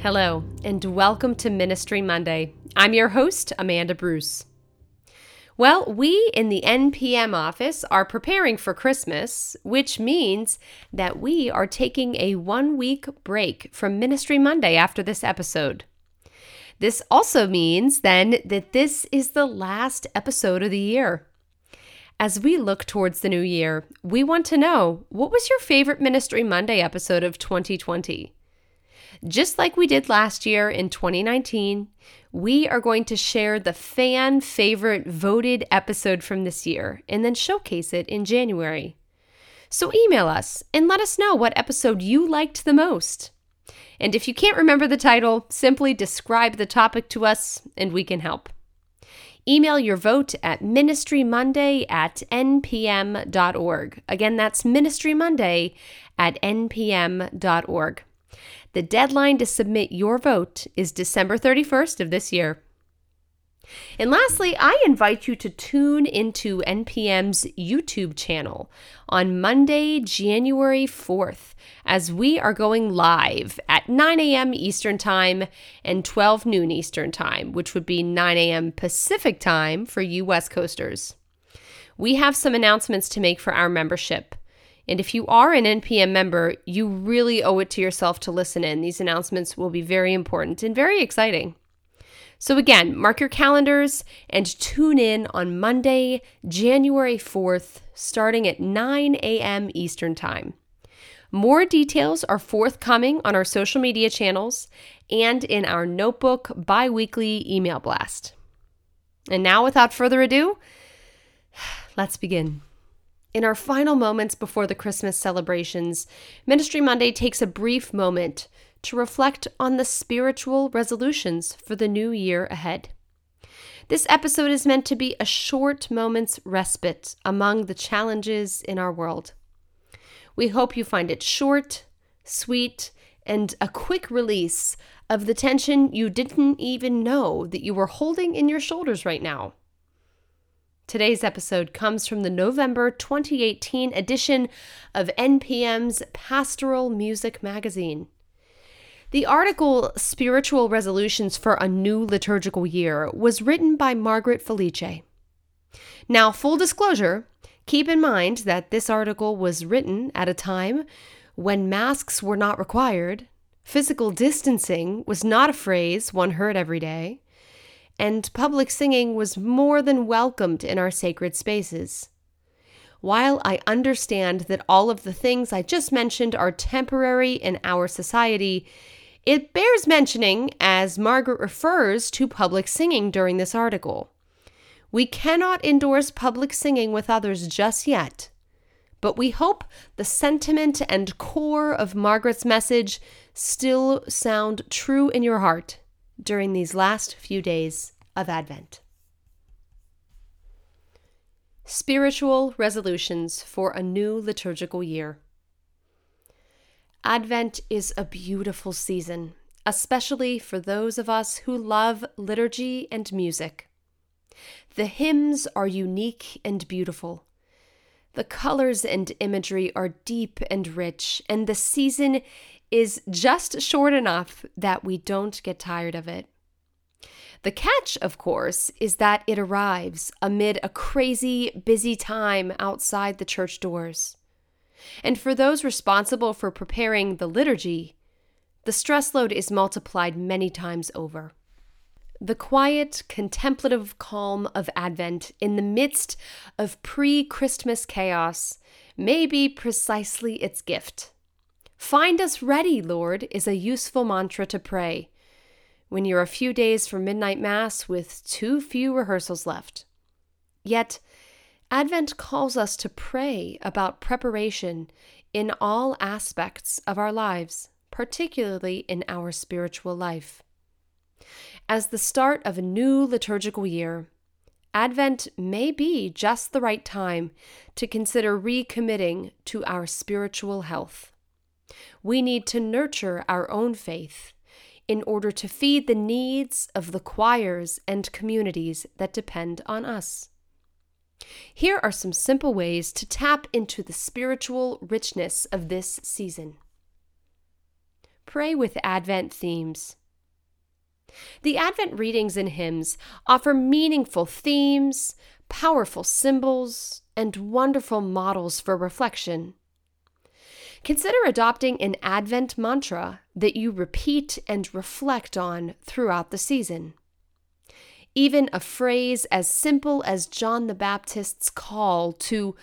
Hello, and welcome to Ministry Monday. I'm your host, Amanda Bruce. Well, we in the NPM office are preparing for Christmas, which means that we are taking a one week break from Ministry Monday after this episode. This also means then that this is the last episode of the year. As we look towards the new year, we want to know what was your favorite Ministry Monday episode of 2020? Just like we did last year in 2019, we are going to share the fan favorite voted episode from this year and then showcase it in January. So email us and let us know what episode you liked the most. And if you can't remember the title, simply describe the topic to us and we can help. Email your vote at ministrymonday at npm.org. Again, that's ministrymonday at npm.org. The deadline to submit your vote is December 31st of this year. And lastly, I invite you to tune into NPM's YouTube channel on Monday, January 4th, as we are going live at 9 a.m. Eastern Time and 12 noon Eastern Time, which would be 9 a.m. Pacific Time for you West Coasters. We have some announcements to make for our membership. And if you are an NPM member, you really owe it to yourself to listen in. These announcements will be very important and very exciting. So, again, mark your calendars and tune in on Monday, January 4th, starting at 9 a.m. Eastern Time. More details are forthcoming on our social media channels and in our Notebook bi weekly email blast. And now, without further ado, let's begin. In our final moments before the Christmas celebrations, Ministry Monday takes a brief moment to reflect on the spiritual resolutions for the new year ahead. This episode is meant to be a short moment's respite among the challenges in our world. We hope you find it short, sweet, and a quick release of the tension you didn't even know that you were holding in your shoulders right now. Today's episode comes from the November 2018 edition of NPM's Pastoral Music Magazine. The article Spiritual Resolutions for a New Liturgical Year was written by Margaret Felice. Now, full disclosure, keep in mind that this article was written at a time when masks were not required, physical distancing was not a phrase one heard every day, and public singing was more than welcomed in our sacred spaces. While I understand that all of the things I just mentioned are temporary in our society, it bears mentioning as Margaret refers to public singing during this article. We cannot endorse public singing with others just yet, but we hope the sentiment and core of Margaret's message still sound true in your heart during these last few days of Advent. Spiritual resolutions for a new liturgical year. Advent is a beautiful season, especially for those of us who love liturgy and music. The hymns are unique and beautiful. The colors and imagery are deep and rich, and the season is just short enough that we don't get tired of it. The catch, of course, is that it arrives amid a crazy, busy time outside the church doors. And for those responsible for preparing the liturgy, the stress load is multiplied many times over. The quiet, contemplative calm of Advent in the midst of pre Christmas chaos may be precisely its gift. Find us ready, Lord, is a useful mantra to pray when you're a few days from midnight Mass with too few rehearsals left. Yet, Advent calls us to pray about preparation in all aspects of our lives, particularly in our spiritual life. As the start of a new liturgical year, Advent may be just the right time to consider recommitting to our spiritual health. We need to nurture our own faith in order to feed the needs of the choirs and communities that depend on us. Here are some simple ways to tap into the spiritual richness of this season. Pray with Advent themes. The Advent readings and hymns offer meaningful themes, powerful symbols, and wonderful models for reflection. Consider adopting an Advent mantra that you repeat and reflect on throughout the season. Even a phrase as simple as John the Baptist's call to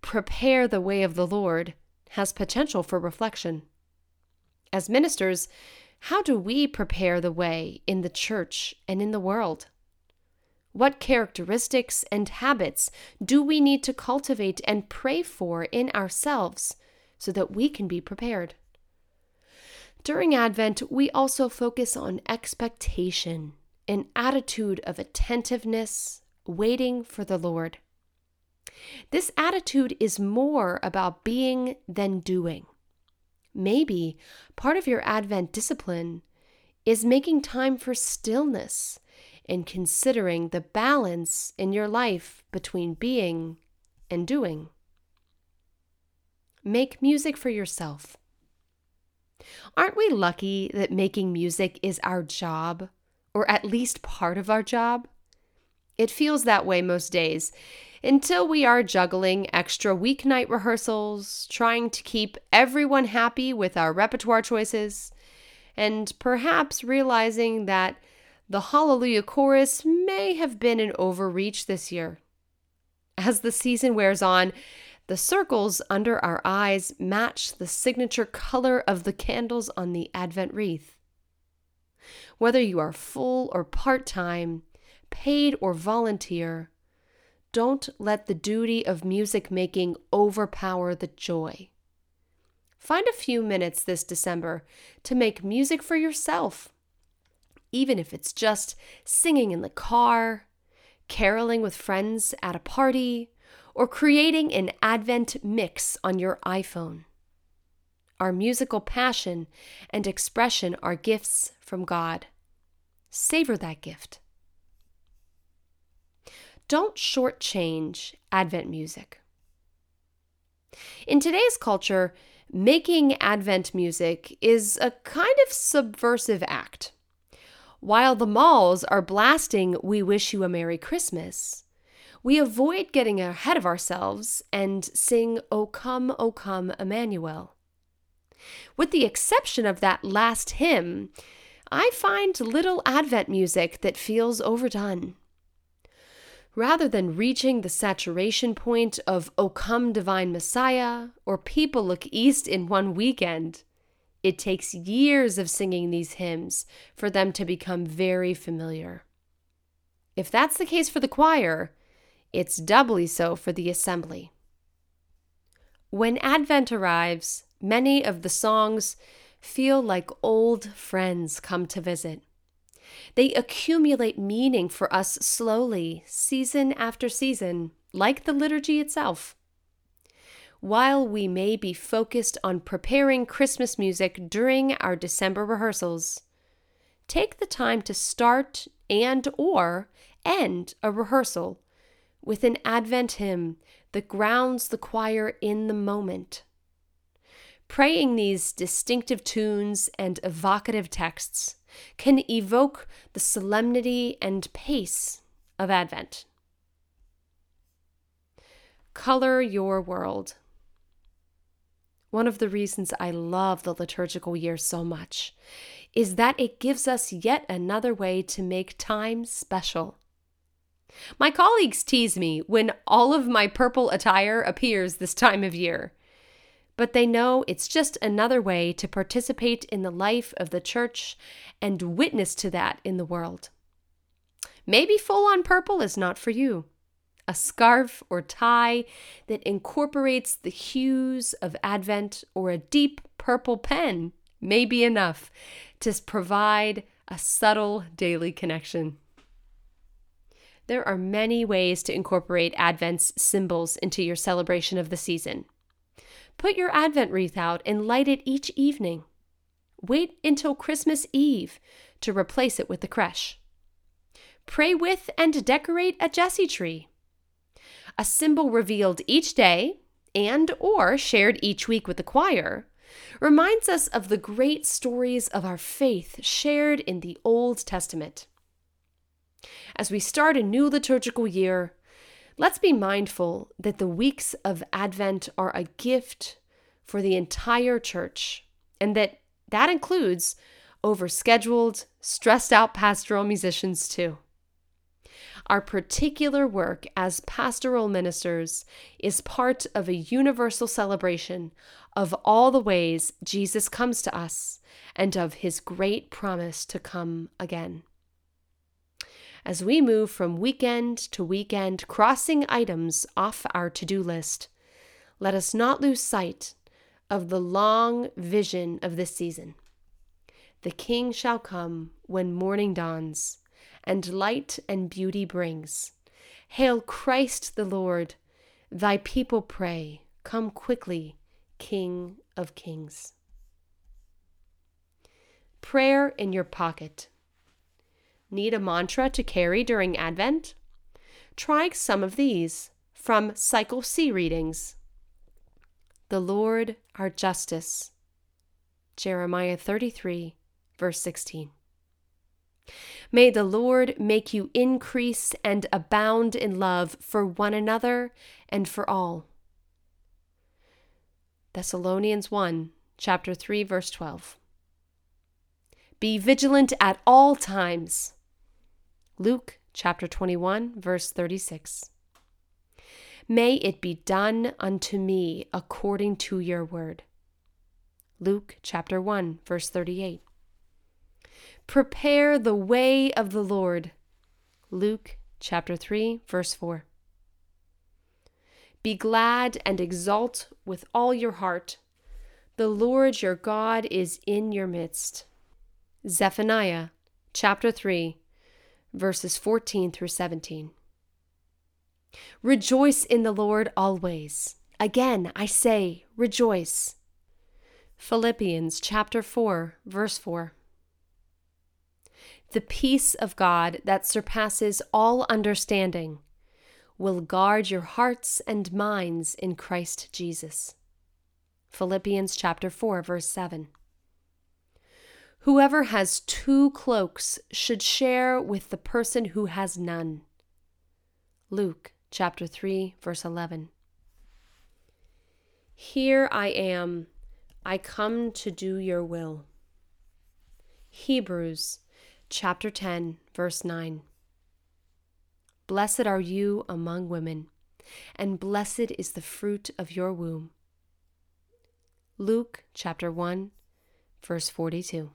prepare the way of the Lord has potential for reflection. As ministers, how do we prepare the way in the church and in the world? What characteristics and habits do we need to cultivate and pray for in ourselves so that we can be prepared? During Advent, we also focus on expectation, an attitude of attentiveness, waiting for the Lord. This attitude is more about being than doing. Maybe part of your Advent discipline is making time for stillness and considering the balance in your life between being and doing. Make music for yourself. Aren't we lucky that making music is our job, or at least part of our job? It feels that way most days until we are juggling extra weeknight rehearsals, trying to keep everyone happy with our repertoire choices, and perhaps realizing that the Hallelujah Chorus may have been an overreach this year. As the season wears on, the circles under our eyes match the signature color of the candles on the Advent wreath. Whether you are full or part time, paid or volunteer, don't let the duty of music making overpower the joy. Find a few minutes this December to make music for yourself, even if it's just singing in the car, caroling with friends at a party, or creating an Advent mix on your iPhone. Our musical passion and expression are gifts from God. Savor that gift don't shortchange Advent music. In today's culture, making Advent music is a kind of subversive act. While the malls are blasting We Wish You a Merry Christmas, we avoid getting ahead of ourselves and sing O Come, O Come, Emmanuel. With the exception of that last hymn, I find little Advent music that feels overdone rather than reaching the saturation point of O Come Divine Messiah or People Look East in one weekend. It takes years of singing these hymns for them to become very familiar. If that's the case for the choir, it's doubly so for the assembly. When Advent arrives, many of the songs feel like old friends come to visit. They accumulate meaning for us slowly, season after season, like the liturgy itself. While we may be focused on preparing Christmas music during our December rehearsals, take the time to start and or end a rehearsal with an Advent hymn that grounds the choir in the moment. Praying these distinctive tunes and evocative texts can evoke the solemnity and pace of Advent. Color your world. one of the reasons I love the liturgical year so much is that it gives us yet another way to make time special. My colleagues tease me when all of my purple attire appears this time of year, but they know it's just another way to participate in the life of the church and witness to that in the world. Maybe full on purple is not for you. A scarf or tie that incorporates the hues of Advent or a deep purple pen may be enough to provide a subtle daily connection. There are many ways to incorporate Advent's symbols into your celebration of the season. Put your Advent wreath out and light it each evening. Wait until Christmas Eve to replace it with the creche. Pray with and decorate a Jesse tree. A symbol revealed each day and or shared each week with the choir reminds us of the great stories of our faith shared in the Old Testament. As we start a new liturgical year, let's be mindful that the weeks of Advent are a gift for the entire church and that that includes overscheduled, stressed out pastoral musicians too. Our particular work as pastoral ministers is part of a universal celebration of all the ways Jesus comes to us and of his great promise to come again. As we move from weekend to weekend, crossing items off our to do list, let us not lose sight of the long vision of this season. The King shall come when morning dawns and light and beauty brings. Hail Christ the Lord! Thy people pray, Come quickly, King of Kings. Prayer in your pocket. Need a mantra to carry during Advent? Try some of these from Cycle C readings. The Lord our justice. Jeremiah 33, verse 16. May the Lord make you increase and abound in love for one another and for all. Thessalonians 1, chapter 3, verse 12. Be vigilant at all times. Luke chapter 21, verse 36. May it be done unto me according to your word. Luke chapter 1, verse 38. Prepare the way of the Lord. Luke chapter 3, verse 4. Be glad and exult with all your heart. The Lord your God is in your midst. Zephaniah chapter 3, verses 14 through 17. Rejoice in the Lord always. Again, I say, rejoice. Philippians chapter 4, verse 4 the peace of God that surpasses all understanding will guard your hearts and minds in Christ Jesus. Philippians chapter 4 verse 7. Whoever has two cloaks should share with the person who has none. Luke chapter 3 verse 11. Here I am, I come to do your will. Hebrews chapter 10, verse 9. Blessed are you among women, and blessed is the fruit of your womb. Luke chapter 1, verse 42.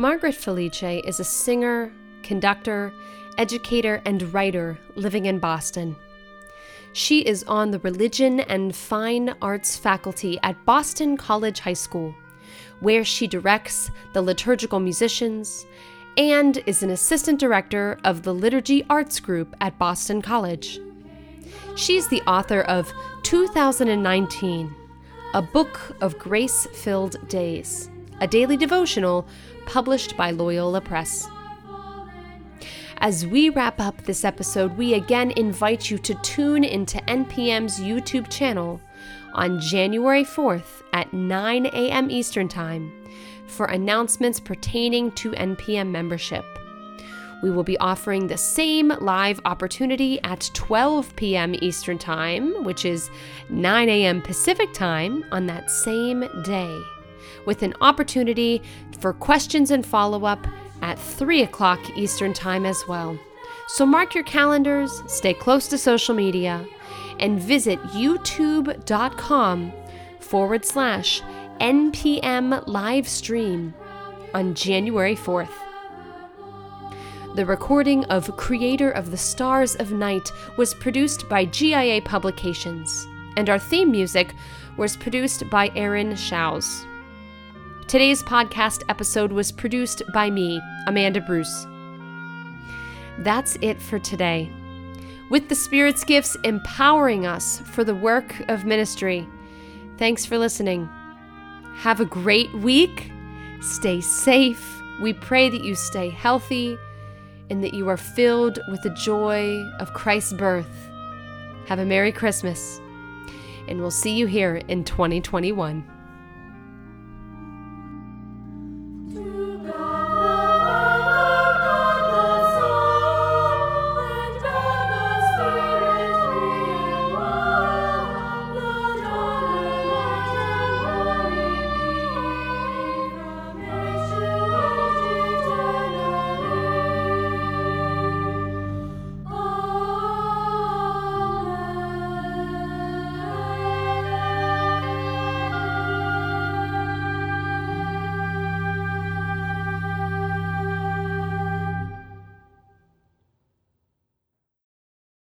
Margaret Felice is a singer, conductor, educator, and writer living in Boston. She is on the Religion and Fine Arts faculty at Boston College High School, where she directs the liturgical musicians and is an assistant director of the Liturgy Arts Group at Boston College. She's the author of 2019 A Book of Grace Filled Days, a daily devotional published by Loyola Press. As we wrap up this episode, we again invite you to tune into NPM's YouTube channel on January 4th at 9 a.m. Eastern Time for announcements pertaining to NPM membership. We will be offering the same live opportunity at 12 p.m. Eastern Time, which is 9 a.m. Pacific Time, on that same day, with an opportunity for questions and follow up at 3 o'clock Eastern Time as well. So mark your calendars, stay close to social media, and visit youtube.com forward slash NPM live stream on January 4th. The recording of Creator of the Stars of Night was produced by GIA Publications, and our theme music was produced by Aaron Schaus. Today's podcast episode was produced by me, Amanda Bruce. That's it for today. With the Spirit's gifts empowering us for the work of ministry. Thanks for listening. Have a great week. Stay safe. We pray that you stay healthy and that you are filled with the joy of Christ's birth. Have a Merry Christmas, and we'll see you here in 2021.